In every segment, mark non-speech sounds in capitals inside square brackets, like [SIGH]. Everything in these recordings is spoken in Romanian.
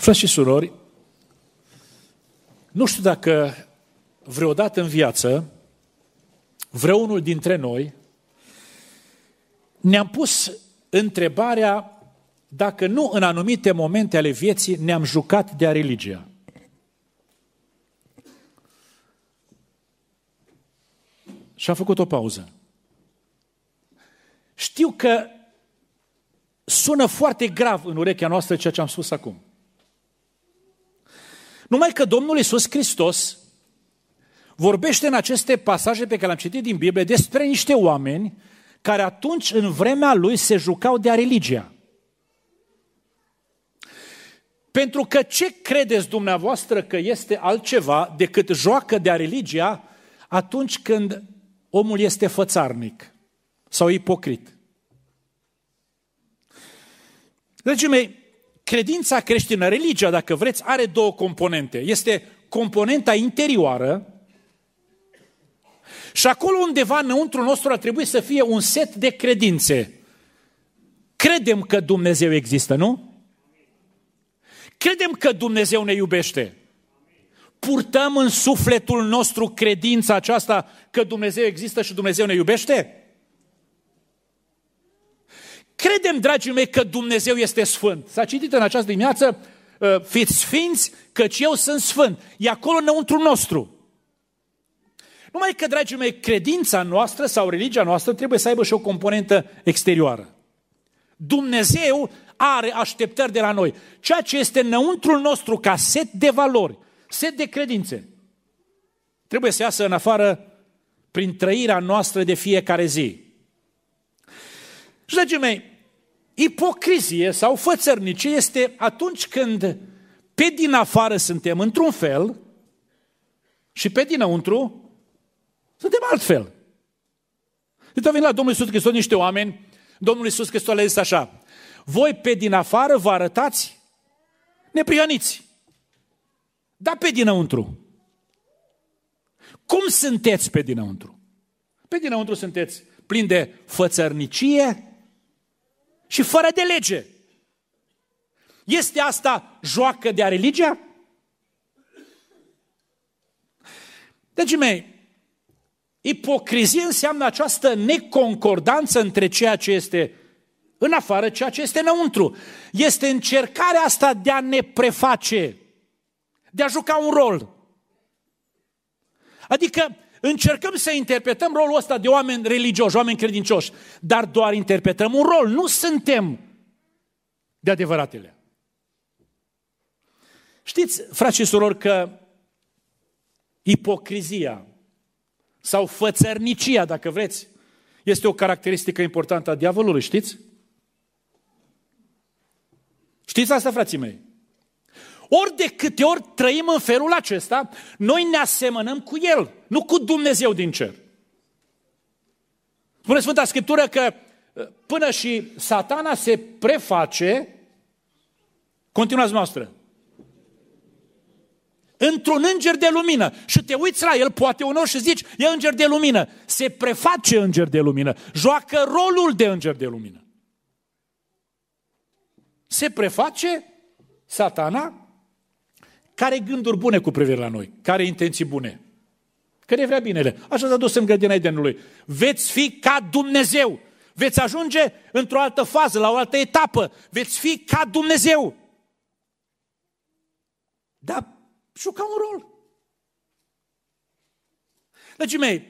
Frați și surori, nu știu dacă vreodată în viață vreunul dintre noi ne-am pus întrebarea dacă nu în anumite momente ale vieții ne-am jucat de-a religia. Și a făcut o pauză. Știu că sună foarte grav în urechea noastră ceea ce am spus acum. Numai că Domnul Iisus Hristos vorbește în aceste pasaje pe care le-am citit din Biblie despre niște oameni care atunci, în vremea lui, se jucau de-a religia. Pentru că ce credeți dumneavoastră că este altceva decât joacă de-a religia atunci când omul este fățarnic sau ipocrit? Dragii mei, credința creștină, religia, dacă vreți, are două componente. Este componenta interioară și acolo undeva înăuntru nostru ar trebui să fie un set de credințe. Credem că Dumnezeu există, nu? Credem că Dumnezeu ne iubește. Purtăm în sufletul nostru credința aceasta că Dumnezeu există și Dumnezeu ne iubește? Credem, dragii mei, că Dumnezeu este sfânt. S-a citit în această dimineață, uh, fiți sfinți, căci eu sunt sfânt. E acolo înăuntru nostru. Numai că, dragii mei, credința noastră sau religia noastră trebuie să aibă și o componentă exterioară. Dumnezeu are așteptări de la noi. Ceea ce este înăuntrul nostru ca set de valori, set de credințe, trebuie să iasă în afară prin trăirea noastră de fiecare zi. Și, dragii mei, ipocrizie sau fățărnicie este atunci când pe din afară suntem într-un fel și pe dinăuntru suntem altfel. Deci a venit la Domnul Iisus Hristos niște oameni, Domnul Iisus Hristos le-a zis așa, voi pe din afară vă arătați neprihăniți, dar pe dinăuntru. Cum sunteți pe dinăuntru? Pe dinăuntru sunteți plini de fățărnicie, și fără de lege. Este asta joacă de a religia? Dragii mei, ipocrizie înseamnă această neconcordanță între ceea ce este în afară, ceea ce este înăuntru. Este încercarea asta de a ne preface, de a juca un rol. Adică Încercăm să interpretăm rolul ăsta de oameni religioși, oameni credincioși, dar doar interpretăm un rol, nu suntem de adevăratele. Știți, frați și surori, că ipocrizia sau fățărnicia, dacă vreți, este o caracteristică importantă a diavolului, știți? Știți asta, frații mei? Ori de câte ori trăim în felul acesta, noi ne asemănăm cu El, nu cu Dumnezeu din cer. Spune Sfânta Scriptură că uh, până și satana se preface, continuați noastră, într-un înger de lumină. Și te uiți la el, poate unor și zici, e înger de lumină. Se preface înger de lumină. Joacă rolul de înger de lumină. Se preface satana care gânduri bune cu privire la noi? Care intenții bune? Că ne vrea binele. Așa s-a dus în grădina Edenului. Veți fi ca Dumnezeu. Veți ajunge într-o altă fază, la o altă etapă. Veți fi ca Dumnezeu. Da, juca un rol. Dragii mei,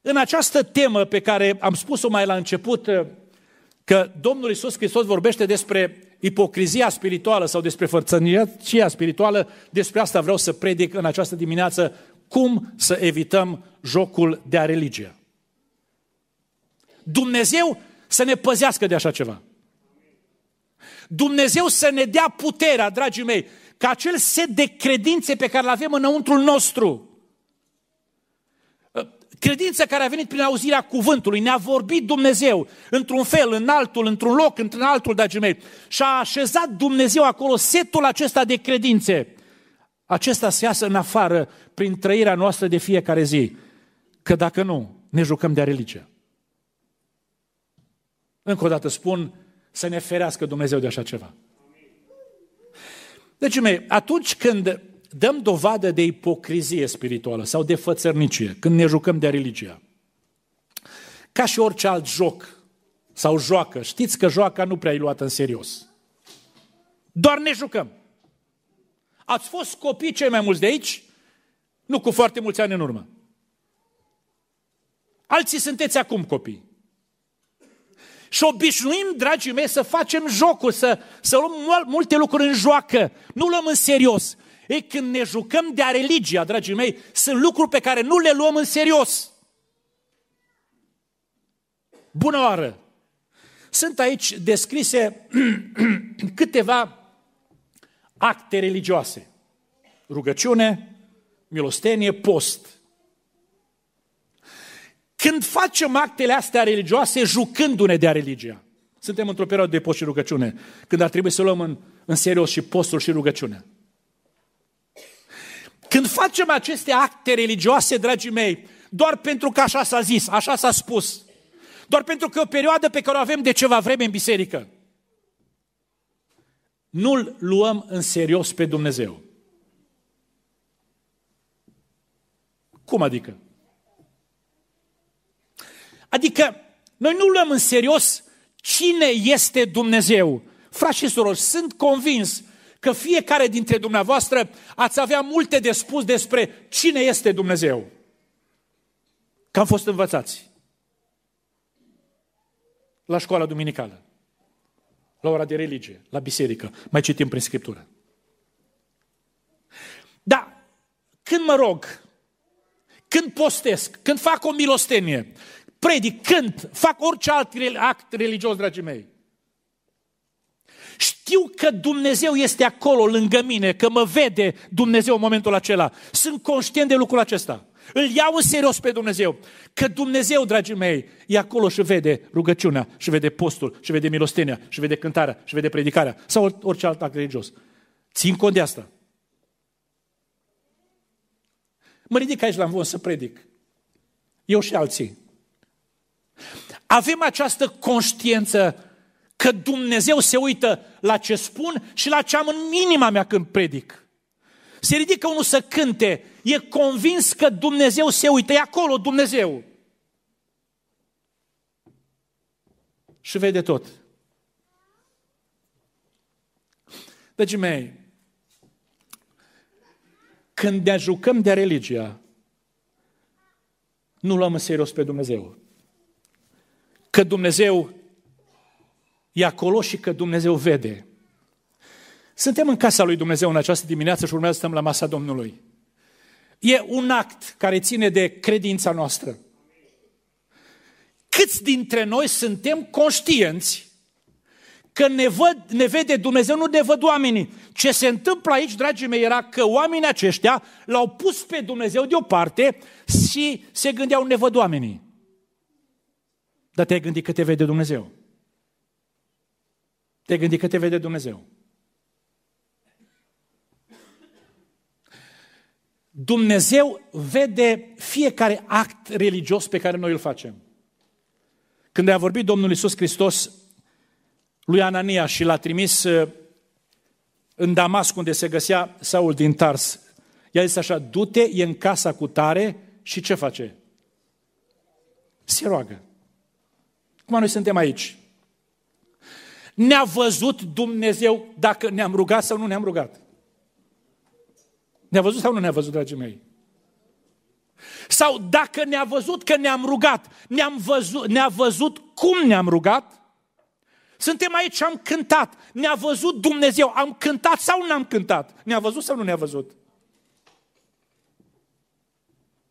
în această temă pe care am spus-o mai la început, că Domnul Isus Hristos vorbește despre ipocrizia spirituală sau despre fărțănia spirituală, despre asta vreau să predic în această dimineață, cum să evităm jocul de a religie. Dumnezeu să ne păzească de așa ceva. Dumnezeu să ne dea puterea, dragii mei, ca acel set de credințe pe care le avem înăuntrul nostru, Credință care a venit prin auzirea cuvântului, ne-a vorbit Dumnezeu într-un fel, în altul, într-un loc, într-un altul, dragii mei. Și a așezat Dumnezeu acolo setul acesta de credințe. Acesta se iasă în afară prin trăirea noastră de fiecare zi. Că dacă nu, ne jucăm de religie. Încă o dată spun să ne ferească Dumnezeu de așa ceva. Deci, mei, atunci când dăm dovadă de ipocrizie spirituală sau de fățărnicie, când ne jucăm de religia, ca și orice alt joc sau joacă, știți că joaca nu prea e luată în serios. Doar ne jucăm. Ați fost copii cei mai mulți de aici? Nu cu foarte mulți ani în urmă. Alții sunteți acum copii. Și obișnuim, dragii mei, să facem jocul, să, să luăm multe lucruri în joacă. Nu luăm în serios. Ei, când ne jucăm de-a religia, dragii mei, sunt lucruri pe care nu le luăm în serios. Bună oară! Sunt aici descrise [CLEARS THROAT] câteva acte religioase. Rugăciune, milostenie, post. Când facem actele astea religioase jucându-ne de-a religia, suntem într-o perioadă de post și rugăciune, când ar trebui să luăm în, în serios și postul și rugăciunea. Când facem aceste acte religioase, dragii mei, doar pentru că așa s-a zis, așa s-a spus, doar pentru că e o perioadă pe care o avem de ceva vreme în biserică, nu-L luăm în serios pe Dumnezeu. Cum adică? Adică noi nu luăm în serios cine este Dumnezeu. Frați și surori, sunt convins că fiecare dintre dumneavoastră ați avea multe de spus despre cine este Dumnezeu. Că am fost învățați. La școala duminicală. La ora de religie, la biserică. Mai citim prin Scriptură. Da, când mă rog, când postesc, când fac o milostenie, predic, cânt, fac orice alt act religios, dragii mei. Știu că Dumnezeu este acolo lângă mine, că mă vede Dumnezeu în momentul acela. Sunt conștient de lucrul acesta. Îl iau în serios pe Dumnezeu. Că Dumnezeu, dragii mei, e acolo și vede rugăciunea, și vede postul, și vede milostenia, și vede cântarea, și vede predicarea, sau orice alt act religios. Țin cont de asta. Mă ridic aici la învon să predic. Eu și alții. Avem această conștiință că Dumnezeu se uită la ce spun și la ce am în inima mea când predic. Se ridică unul să cânte, e convins că Dumnezeu se uită, e acolo Dumnezeu. Și vede tot. Dragii mei, când ne jucăm de religia, nu luăm în serios pe Dumnezeu. Că Dumnezeu e acolo și că Dumnezeu vede. Suntem în casa lui Dumnezeu în această dimineață și urmează să stăm la masa Domnului. E un act care ține de credința noastră. Câți dintre noi suntem conștienți că ne, văd, ne vede Dumnezeu, nu ne văd oamenii. Ce se întâmplă aici, dragii mei, era că oamenii aceștia l-au pus pe Dumnezeu deoparte și se gândeau, ne văd oamenii. Dar te-ai gândit că te vede Dumnezeu. Te-ai gândit că te vede Dumnezeu. Dumnezeu vede fiecare act religios pe care noi îl facem. Când a vorbit Domnul Isus Hristos lui Anania și l-a trimis uh, în Damasc, unde se găsea Saul din Tars, i-a zis așa, du-te, e în casa cu tare și ce face? Se roagă. Cum noi suntem aici? Ne-a văzut Dumnezeu dacă ne-am rugat sau nu ne-am rugat. Ne-a văzut sau nu ne-a văzut, dragii mei? Sau dacă ne-a văzut că ne-am rugat, ne-am văzut, ne-a văzut cum ne-am rugat? Suntem aici și am cântat. Ne-a văzut Dumnezeu. Am cântat sau nu am cântat? Ne-a văzut sau nu ne-a văzut?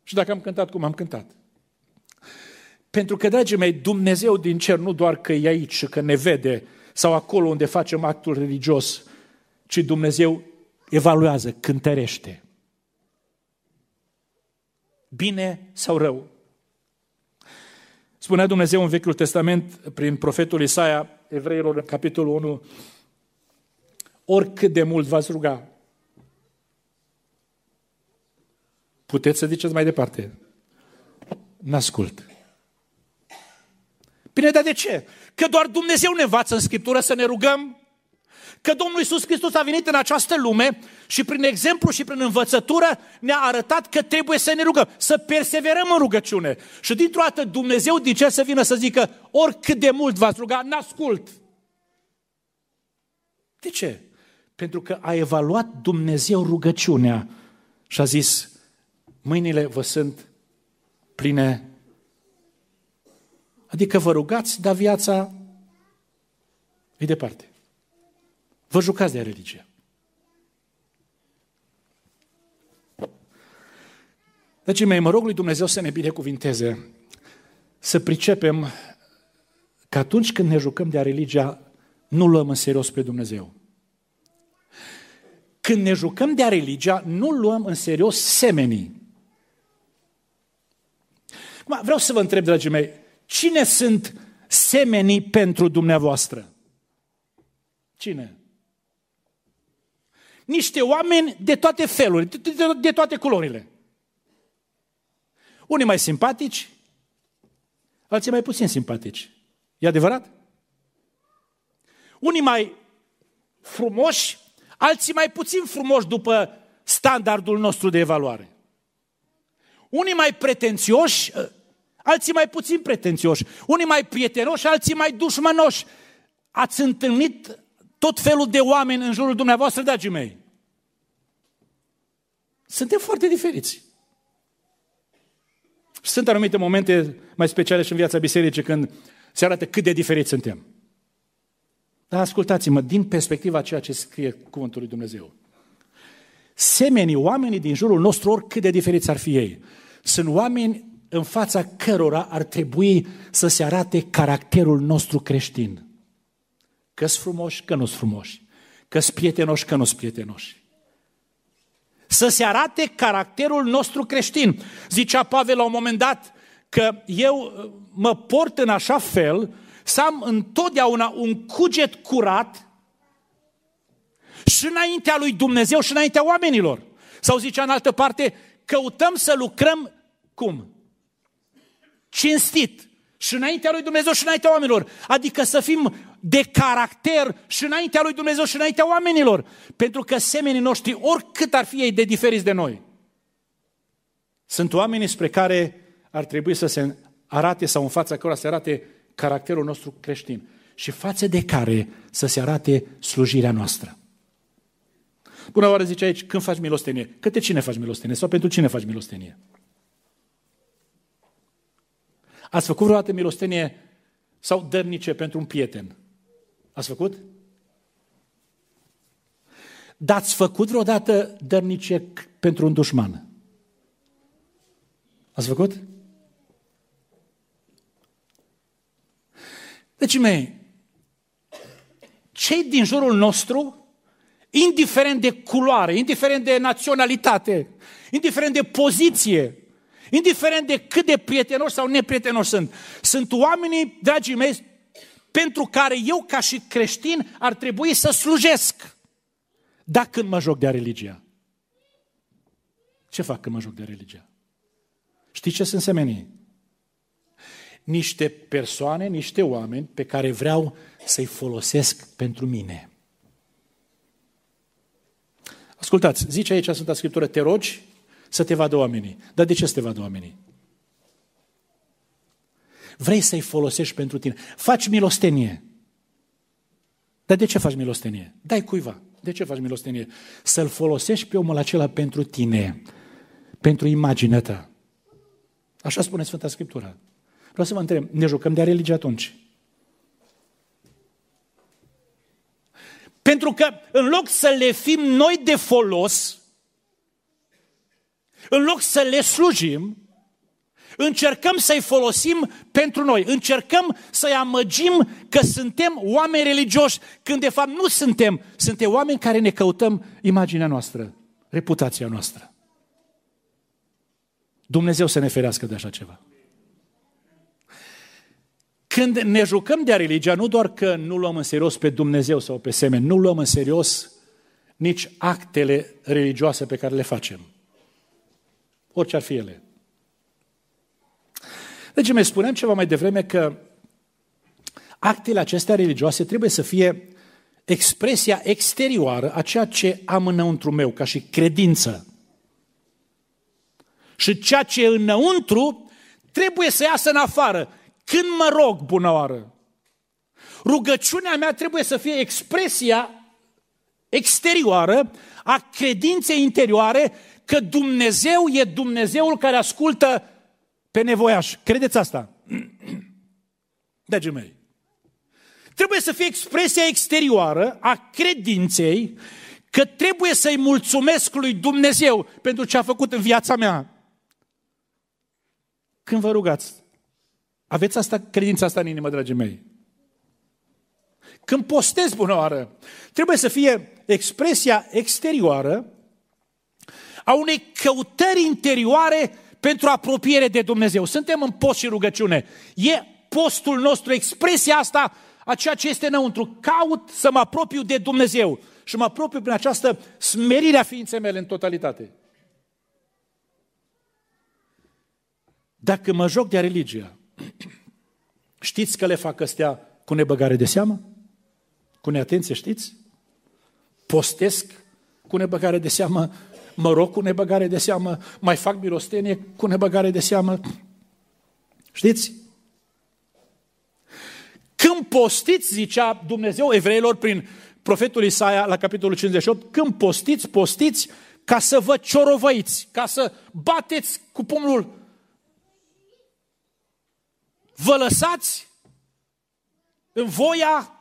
Și dacă am cântat, cum am cântat? Pentru că, dragii mei, Dumnezeu din cer nu doar că e aici și că ne vede sau acolo unde facem actul religios, ci Dumnezeu evaluează, cântărește. Bine sau rău? Spunea Dumnezeu în Vechiul Testament, prin profetul Isaia, evreilor, în capitolul 1, oricât de mult v-ați ruga, puteți să ziceți mai departe. N-ascult. Bine, dar de ce? Că doar Dumnezeu ne învață în Scriptură să ne rugăm? că Domnul Iisus Hristos a venit în această lume și prin exemplu și prin învățătură ne-a arătat că trebuie să ne rugăm, să perseverăm în rugăciune. Și dintr-o dată Dumnezeu din cer să vină să zică, oricât de mult v-ați ruga, n-ascult. De ce? Pentru că a evaluat Dumnezeu rugăciunea și a zis, mâinile vă sunt pline. Adică vă rugați, dar viața e departe. Vă jucați de religie. Deci, mei, mă rog lui Dumnezeu să ne binecuvinteze, să pricepem că atunci când ne jucăm de religia, nu luăm în serios pe Dumnezeu. Când ne jucăm de religia, nu luăm în serios semenii. Vreau să vă întreb, dragii mei, cine sunt semenii pentru dumneavoastră? Cine? Niște oameni de toate felurile, de, de, de toate culorile. Unii mai simpatici, alții mai puțin simpatici. E adevărat? Unii mai frumoși, alții mai puțin frumoși după standardul nostru de evaluare. Unii mai pretențioși, alții mai puțin pretențioși. Unii mai prietenoși, alții mai dușmănoși. Ați întâlnit tot felul de oameni în jurul dumneavoastră, dragii mei. Suntem foarte diferiți. Sunt anumite momente mai speciale și în viața bisericii când se arată cât de diferiți suntem. Dar ascultați-mă, din perspectiva ceea ce scrie Cuvântul lui Dumnezeu. Semenii, oamenii din jurul nostru, oricât de diferiți ar fi ei, sunt oameni în fața cărora ar trebui să se arate caracterul nostru creștin. Că-s frumoși, că nu-s frumoși. Că-s prietenoși, că nu-s prietenoși. Să se arate caracterul nostru creștin. Zicea Pavel la un moment dat că eu uh, mă port în așa fel să am întotdeauna un cuget curat și înaintea lui Dumnezeu și înaintea oamenilor. Sau zicea în altă parte, căutăm să lucrăm cum? Cinstit. Și înaintea lui Dumnezeu și înaintea oamenilor. Adică să fim de caracter și înaintea lui Dumnezeu și înaintea oamenilor. Pentru că semenii noștri, oricât ar fi ei de diferiți de noi, sunt oamenii spre care ar trebui să se arate sau în fața cărora să arate caracterul nostru creștin și față de care să se arate slujirea noastră. Bună oară zice aici, când faci milostenie? Câte cine faci milostenie? Sau pentru cine faci milostenie? Ați făcut vreodată milostenie sau dărnice pentru un prieten? Ați făcut? Dar ați făcut vreodată dărnice pentru un dușman? Ați făcut? Deci, mei, cei din jurul nostru, indiferent de culoare, indiferent de naționalitate, indiferent de poziție, indiferent de cât de prietenoși sau neprietenoși sunt, sunt oamenii, dragii mei, pentru care eu ca și creștin ar trebui să slujesc. Dacă când mă joc de religia. Ce fac când mă joc de religia? Știi ce sunt semenii? niște persoane, niște oameni pe care vreau să-i folosesc pentru mine. Ascultați, zice aici Sfânta Scriptură, te rogi să te vadă oamenii. Dar de ce să te vadă oamenii? Vrei să-i folosești pentru tine. Faci milostenie. Dar de ce faci milostenie? Dai cuiva. De ce faci milostenie? Să-l folosești pe omul acela pentru tine, pentru imaginea ta. Așa spune Sfânta Scriptură. Vreau să vă întreb, ne jucăm de religie atunci? Pentru că în loc să le fim noi de folos, în loc să le slujim, încercăm să-i folosim pentru noi, încercăm să-i amăgim că suntem oameni religioși, când de fapt nu suntem, suntem oameni care ne căutăm imaginea noastră, reputația noastră. Dumnezeu să ne ferească de așa ceva. Când ne jucăm de religia, nu doar că nu luăm în serios pe Dumnezeu sau pe semeni, nu luăm în serios nici actele religioase pe care le facem. Orice ar fi ele. Deci mai spuneam ceva mai devreme că actele acestea religioase trebuie să fie expresia exterioară a ceea ce am înăuntru meu, ca și credință. Și ceea ce e înăuntru trebuie să iasă în afară. Când mă rog, bună oară, rugăciunea mea trebuie să fie expresia exterioară a credinței interioare că Dumnezeu e Dumnezeul care ascultă pe nevoiaș. Credeți asta? [CLEARS THROAT] Dragii mei, trebuie să fie expresia exterioară a credinței că trebuie să-i mulțumesc lui Dumnezeu pentru ce a făcut în viața mea. Când vă rugați, aveți asta, credința asta în inimă, dragii mei. Când postez bună oară, trebuie să fie expresia exterioară a unei căutări interioare pentru apropiere de Dumnezeu. Suntem în post și rugăciune. E postul nostru, expresia asta a ceea ce este înăuntru. Caut să mă apropiu de Dumnezeu și mă apropiu prin această smerire a ființei mele în totalitate. Dacă mă joc de religia, [CLEARS THROAT] știți că le fac astea cu nebăgare de seamă? Cu neatenție, știți? Postesc cu nebăgare de seamă, mă rog cu nebăgare de seamă, mai fac mirostenie cu nebăgare de seamă. Știți? Când postiți, zicea Dumnezeu evreilor prin profetul Isaia la capitolul 58, când postiți, postiți ca să vă ciorovăiți, ca să bateți cu pumnul. Vă lăsați în voia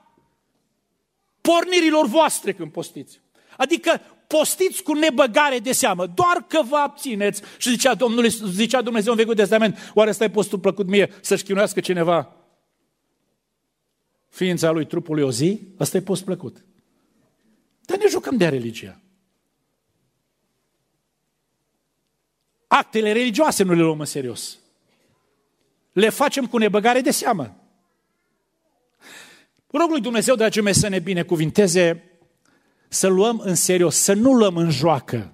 pornirilor voastre când postiți. Adică postiți cu nebăgare de seamă, doar că vă abțineți. Și zicea, Domnul, zicea Dumnezeu în Vechiul Testament, oare ăsta e postul plăcut mie să-și chinuiască cineva ființa lui, trupului o zi? Ăsta e post plăcut. Dar ne jucăm de religia. Actele religioase nu le luăm în serios. Le facem cu nebăgare de seamă. Rog lui Dumnezeu, dragii mei, să ne binecuvinteze, să luăm în serios, să nu luăm în joacă.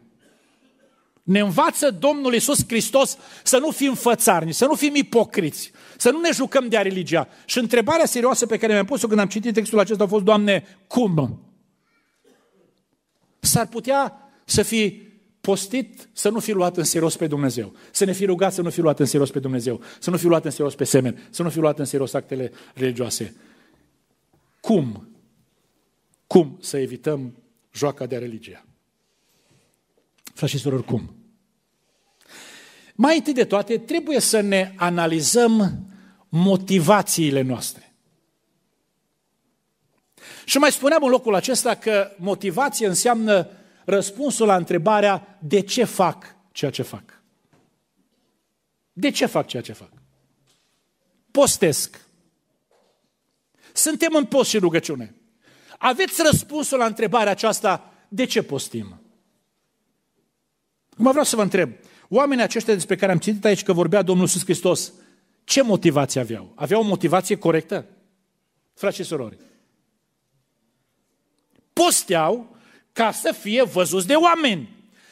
Ne învață Domnul Iisus Hristos să nu fim fățarni, să nu fim ipocriți, să nu ne jucăm de a religia. Și întrebarea serioasă pe care mi-am pus-o când am citit textul acesta a fost, Doamne, cum? S-ar putea să fi postit, să nu fi luat în serios pe Dumnezeu. Să ne fi rugat să nu fi luat în serios pe Dumnezeu. Să nu fi luat în serios pe semen. Să nu fi luat în serios actele religioase. Cum? Cum să evităm joaca de religia? Frați și surori, cum? Mai întâi de toate, trebuie să ne analizăm motivațiile noastre. Și mai spuneam în locul acesta că motivație înseamnă răspunsul la întrebarea de ce fac ceea ce fac. De ce fac ceea ce fac? Postesc. Suntem în post și rugăciune. Aveți răspunsul la întrebarea aceasta, de ce postim? Mă vreau să vă întreb, oamenii aceștia despre care am citit aici că vorbea Domnul Iisus Hristos, ce motivație aveau? Aveau o motivație corectă? Frați și surori. Posteau ca să fie văzuți de oameni.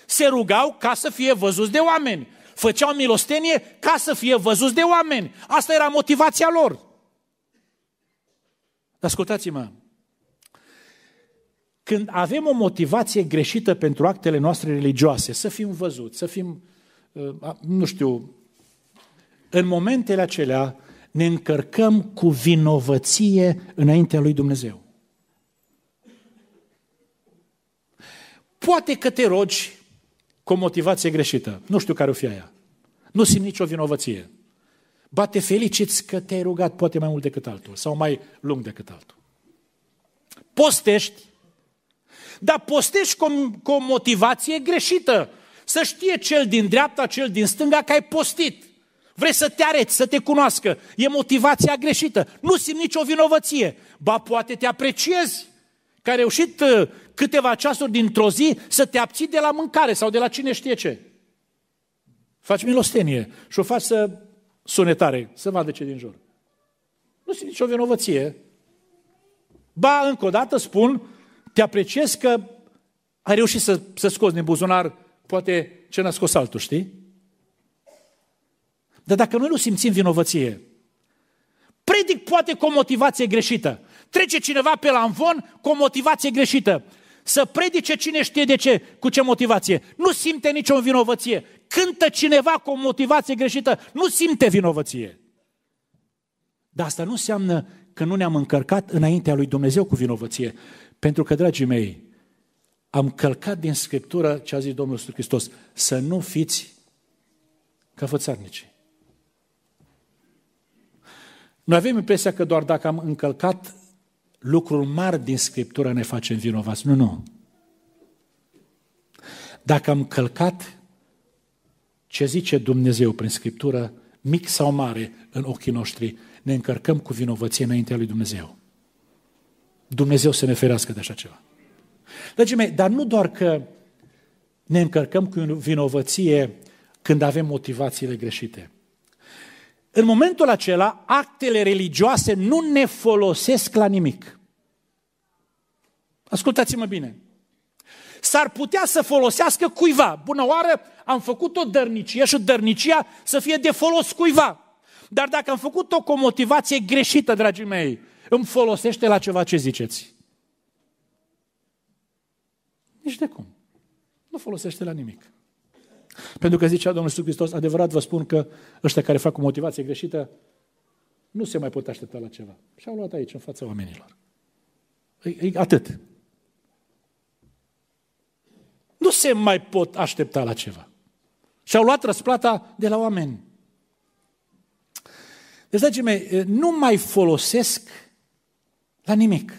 Se rugau ca să fie văzuți de oameni. Făceau milostenie ca să fie văzuți de oameni. Asta era motivația lor. Ascultați-mă, când avem o motivație greșită pentru actele noastre religioase, să fim văzuți, să fim, uh, nu știu, în momentele acelea ne încărcăm cu vinovăție înaintea lui Dumnezeu. Poate că te rogi cu o motivație greșită. Nu știu care o fi aia. Nu simt nicio vinovăție. Ba te feliciți că te-ai rugat poate mai mult decât altul sau mai lung decât altul. Postești, dar postești cu o, cu o motivație greșită. Să știe cel din dreapta, cel din stânga că ai postit. Vrei să te areți, să te cunoască. E motivația greșită. Nu simt nicio vinovăție. Ba poate te apreciezi că ai reușit uh, câteva ceasuri dintr-o zi să te abții de la mâncare sau de la cine știe ce. Faci milostenie și o faci să sune tare, să vadă ce din jur. Nu simt nicio vinovăție. Ba, încă o dată spun, te apreciez că ai reușit să, să scoți din buzunar poate ce n-a scos altul, știi? Dar dacă noi nu simțim vinovăție, predic poate cu o motivație greșită. Trece cineva pe la învon cu o motivație greșită. Să predice cine știe de ce, cu ce motivație. Nu simte nicio vinovăție. Cântă cineva cu o motivație greșită, nu simte vinovăție. Dar asta nu înseamnă că nu ne-am încărcat înaintea lui Dumnezeu cu vinovăție. Pentru că, dragii mei, am călcat din Scriptură ce a zis Domnul Iisus Hristos, să nu fiți ca fățarnici. Noi avem impresia că doar dacă am încălcat lucrul mari din Scriptură ne facem vinovați. Nu, nu. Dacă am călcat ce zice Dumnezeu prin Scriptură, mic sau mare în ochii noștri, ne încărcăm cu vinovăție înaintea lui Dumnezeu. Dumnezeu să ne ferească de așa ceva. Dragii mei, dar nu doar că ne încărcăm cu vinovăție când avem motivațiile greșite. În momentul acela, actele religioase nu ne folosesc la nimic. Ascultați-mă bine. S-ar putea să folosească cuiva. Bună oară, am făcut o dărnicie și dărnicia să fie de folos cuiva. Dar dacă am făcut-o cu o motivație greșită, dragii mei, îmi folosește la ceva ce ziceți. Nici de cum. Nu folosește la nimic. Pentru că zicea Domnul Iisus Hristos, adevărat vă spun că ăștia care fac o motivație greșită nu se mai pot aștepta la ceva. Și au luat aici, în fața oamenilor. E, e atât. Nu se mai pot aștepta la ceva. Și au luat răsplata de la oameni. Deci, dragii mei, nu mai folosesc la nimic.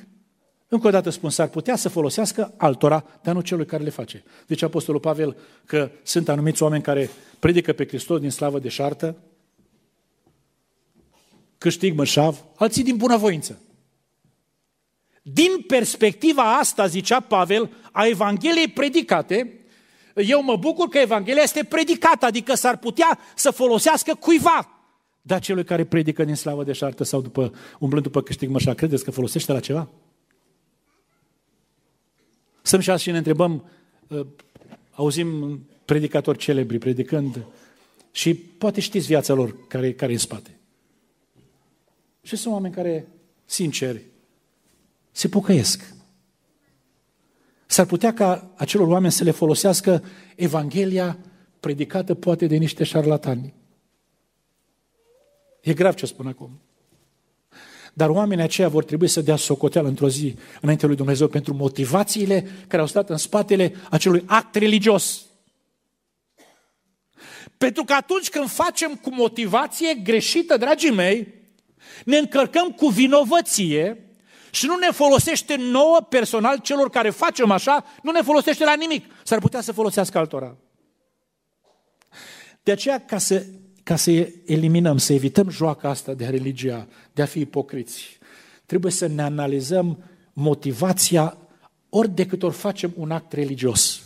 Încă o dată spun, s-ar putea să folosească altora, dar nu celui care le face. Deci Apostolul Pavel că sunt anumiți oameni care predică pe Hristos din slavă de șartă, câștig mărșav, alții din bunăvoință. Din perspectiva asta, zicea Pavel, a Evangheliei predicate, eu mă bucur că Evanghelia este predicată, adică s-ar putea să folosească cuiva. Dar celui care predică din slavă de șartă sau după, umblând după câștig mășa, credeți că folosește la ceva? Stăm și și ne întrebăm, uh, auzim predicatori celebri predicând și poate știți viața lor care, care e în spate. Și sunt oameni care, sinceri, se pocăiesc. S-ar putea ca acelor oameni să le folosească Evanghelia predicată poate de niște șarlatani. E grav ce spun acum. Dar oamenii aceia vor trebui să dea socoteală într-o zi înainte lui Dumnezeu pentru motivațiile care au stat în spatele acelui act religios. Pentru că atunci când facem cu motivație greșită, dragii mei, ne încărcăm cu vinovăție și nu ne folosește nouă personal celor care facem așa, nu ne folosește la nimic. S-ar putea să folosească altora. De aceea, ca să ca să eliminăm, să evităm joaca asta de a religia, de a fi ipocriți, trebuie să ne analizăm motivația ori de câte ori facem un act religios,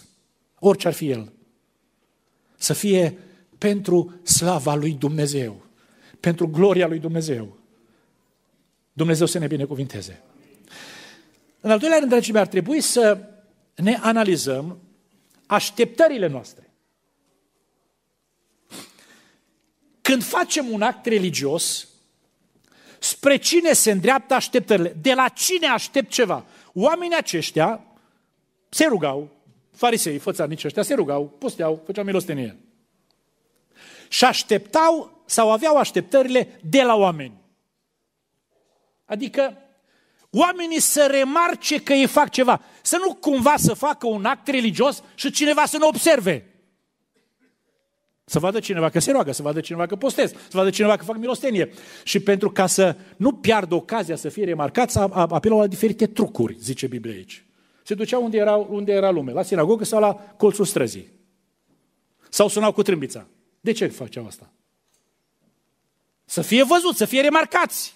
orice ar fi el. Să fie pentru slava lui Dumnezeu, pentru gloria lui Dumnezeu. Dumnezeu să ne binecuvinteze. În al doilea rând, dragii mei, ar trebui să ne analizăm așteptările noastre. Când facem un act religios, spre cine se îndreaptă așteptările? De la cine aștept ceva? Oamenii aceștia se rugau, farisei, fățarnici ăștia, se rugau, posteau, făceau milostenie. Și așteptau sau aveau așteptările de la oameni. Adică oamenii să remarce că ei fac ceva. Să nu cumva să facă un act religios și cineva să nu observe. Să vadă cineva că se roagă, să vadă cineva că postez, să vadă cineva că fac milostenie. Și pentru ca să nu piardă ocazia să fie remarcați, apelau la diferite trucuri, zice Biblia aici. Se duceau unde era, unde era lume, la sinagogă sau la colțul străzii. Sau sunau cu trâmbița. De ce făceau asta? Să fie văzut, să fie remarcați.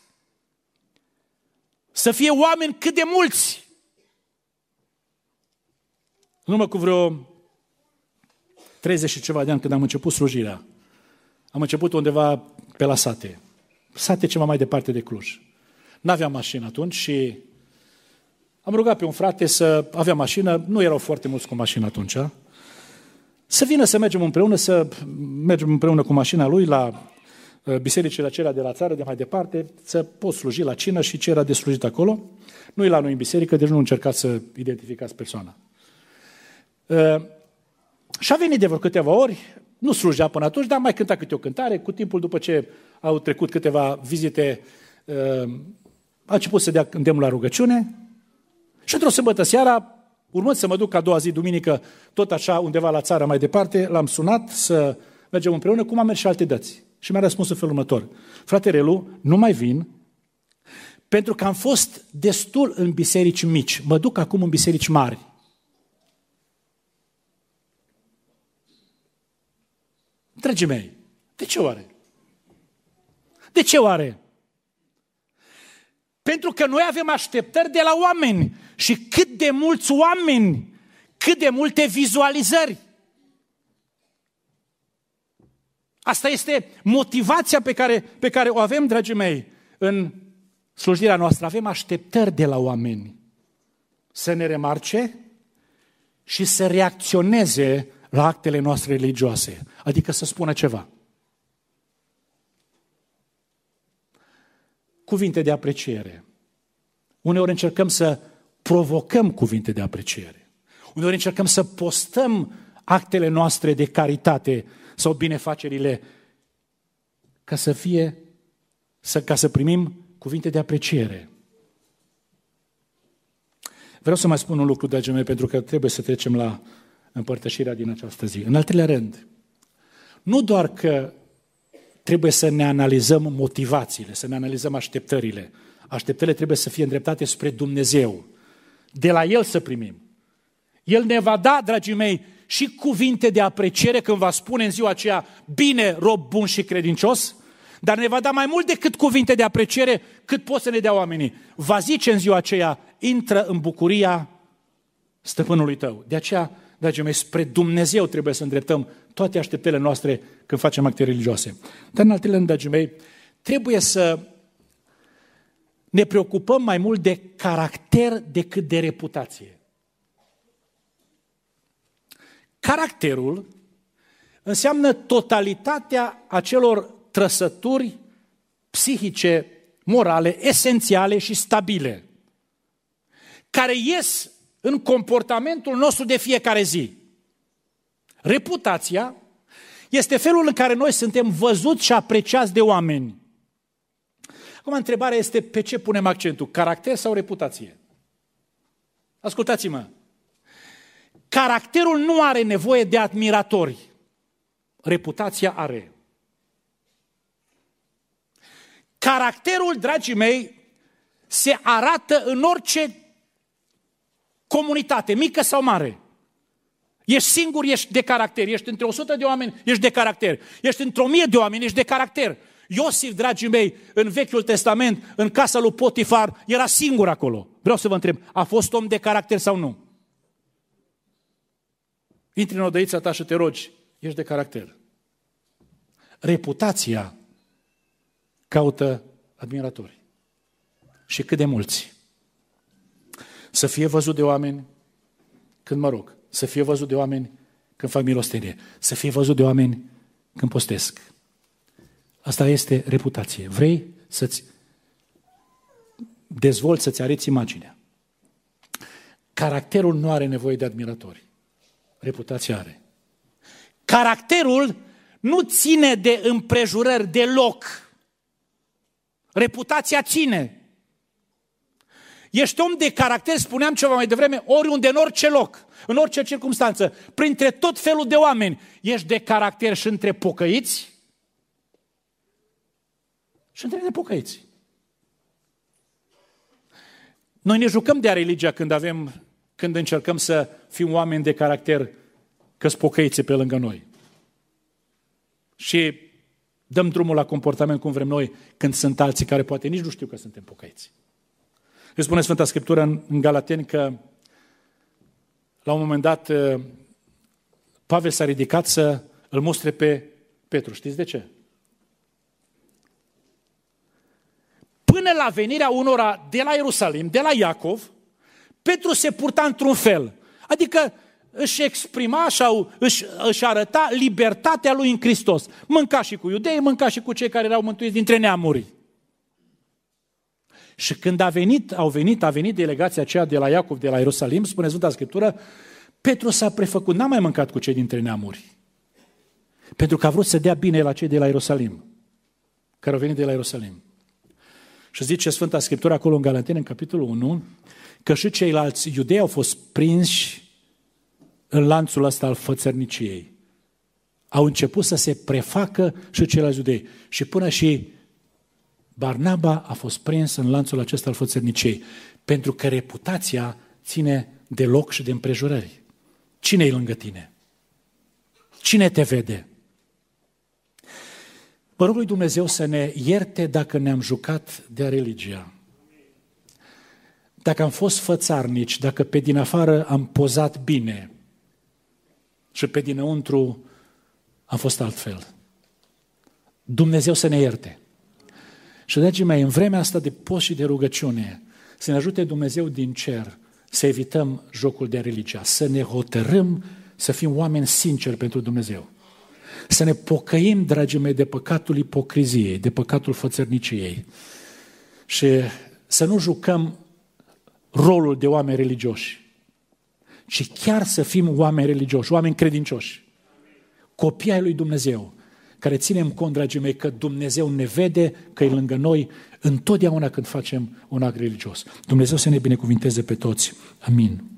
Să fie oameni cât de mulți. Numai cu vreo 30 și ceva de ani când am început slujirea. Am început undeva pe la sate. Sate ceva mai departe de Cluj. N-aveam mașină atunci și am rugat pe un frate să avea mașină, nu erau foarte mulți cu mașină atunci, să vină să mergem împreună, să mergem împreună cu mașina lui la uh, bisericile acelea de la țară, de mai departe, să poți sluji la cină și ce era de slujit acolo. Nu e la noi în biserică, deci nu încercați să identificați persoana. Uh, și a venit de vreo câteva ori, nu slujea până atunci, dar mai cânta câte o cântare. Cu timpul, după ce au trecut câteva vizite, a început să dea îndemnul la rugăciune și într-o sâmbătă seara Urmând să mă duc a doua zi, duminică, tot așa, undeva la țară mai departe, l-am sunat să mergem împreună, cum am mers și alte dăți. Și mi-a răspuns în felul următor. Frate Relu, nu mai vin, pentru că am fost destul în biserici mici. Mă duc acum în biserici mari. Dragii mei, de ce oare? De ce oare? Pentru că noi avem așteptări de la oameni și cât de mulți oameni, cât de multe vizualizări. Asta este motivația pe care, pe care o avem, dragii mei, în slujirea noastră. Avem așteptări de la oameni să ne remarce și să reacționeze la actele noastre religioase, adică să spună ceva. Cuvinte de apreciere. Uneori încercăm să provocăm cuvinte de apreciere. Uneori încercăm să postăm actele noastre de caritate sau binefacerile ca să fie, să, ca să primim cuvinte de apreciere. Vreau să mai spun un lucru, dragii mei, pentru că trebuie să trecem la împărtășirea din această zi. În al treilea rând, nu doar că trebuie să ne analizăm motivațiile, să ne analizăm așteptările. Așteptările trebuie să fie îndreptate spre Dumnezeu de la El să primim. El ne va da, dragii mei, și cuvinte de apreciere când va spune în ziua aceea, bine, rob bun și credincios, dar ne va da mai mult decât cuvinte de apreciere cât pot să ne dea oamenii. Va zice în ziua aceea, intră în bucuria stăpânului tău. De aceea, dragii mei, spre Dumnezeu trebuie să îndreptăm toate așteptările noastre când facem acte religioase. Dar în altele, dragii mei, trebuie să ne preocupăm mai mult de caracter decât de reputație. Caracterul înseamnă totalitatea acelor trăsături psihice, morale, esențiale și stabile, care ies în comportamentul nostru de fiecare zi. Reputația este felul în care noi suntem văzuți și apreciați de oameni. Acum, întrebarea este pe ce punem accentul, caracter sau reputație? Ascultați-mă. Caracterul nu are nevoie de admiratori. Reputația are. Caracterul, dragii mei, se arată în orice comunitate, mică sau mare. Ești singur, ești de caracter. Ești între 100 de oameni, ești de caracter. Ești într-o mie de oameni, ești de caracter. Iosif, dragii mei, în Vechiul Testament, în casa lui Potifar, era singur acolo. Vreau să vă întreb, a fost om de caracter sau nu? Intri în odăița ta și te rogi, ești de caracter. Reputația caută admiratori. Și cât de mulți. Să fie văzut de oameni când mă rog. Să fie văzut de oameni când fac milostenie. Să fie văzut de oameni când postesc. Asta este reputație. Vrei să-ți dezvolți, să-ți arăți imaginea. Caracterul nu are nevoie de admiratori. Reputația are. Caracterul nu ține de împrejurări deloc. Reputația ține. Ești om de caracter, spuneam ceva mai devreme, oriunde, în orice loc, în orice circunstanță, printre tot felul de oameni. Ești de caracter și între pocăiți și între nepocăiți. Noi ne jucăm de a religia când avem, când încercăm să fim oameni de caracter că pocăiți pe lângă noi. Și dăm drumul la comportament cum vrem noi când sunt alții care poate nici nu știu că suntem pocăiți. Îi spune Sfânta Scriptură în, în Galateni că la un moment dat Pavel s-a ridicat să îl mustre pe Petru. Știți de ce? până la venirea unora de la Ierusalim, de la Iacov, Petru se purta într-un fel. Adică își exprima sau își, își arăta libertatea lui în Hristos. Mânca și cu iudei, mânca și cu cei care erau mântuiți dintre neamuri. Și când a venit, au venit, a venit delegația aceea de la Iacov, de la Ierusalim, spune Sfânta Scriptură, Petru s-a prefăcut, n-a mai mâncat cu cei dintre neamuri. Pentru că a vrut să dea bine la cei de la Ierusalim, care au venit de la Ierusalim. Și zice Sfânta Scriptură acolo în Galateni, în capitolul 1, că și ceilalți iudei au fost prinși în lanțul ăsta al fățărniciei. Au început să se prefacă și ceilalți iudei. Și până și Barnaba a fost prins în lanțul acesta al fățărniciei, pentru că reputația ține de loc și de împrejurări. Cine e lângă tine? Cine te vede? Mă rog lui Dumnezeu să ne ierte dacă ne-am jucat de religia. Dacă am fost fățarnici, dacă pe din afară am pozat bine și pe dinăuntru am fost altfel. Dumnezeu să ne ierte. Și, dragii mei, în vremea asta de post și de rugăciune, să ne ajute Dumnezeu din cer să evităm jocul de religia, să ne hotărâm să fim oameni sinceri pentru Dumnezeu. Să ne pocăim, dragii mei, de păcatul ipocriziei, de păcatul fățărniciei. Și să nu jucăm rolul de oameni religioși, ci chiar să fim oameni religioși, oameni credincioși, copii ai lui Dumnezeu, care ținem cont, dragii mei, că Dumnezeu ne vede, că e lângă noi întotdeauna când facem un act religios. Dumnezeu să ne binecuvinteze pe toți. Amin.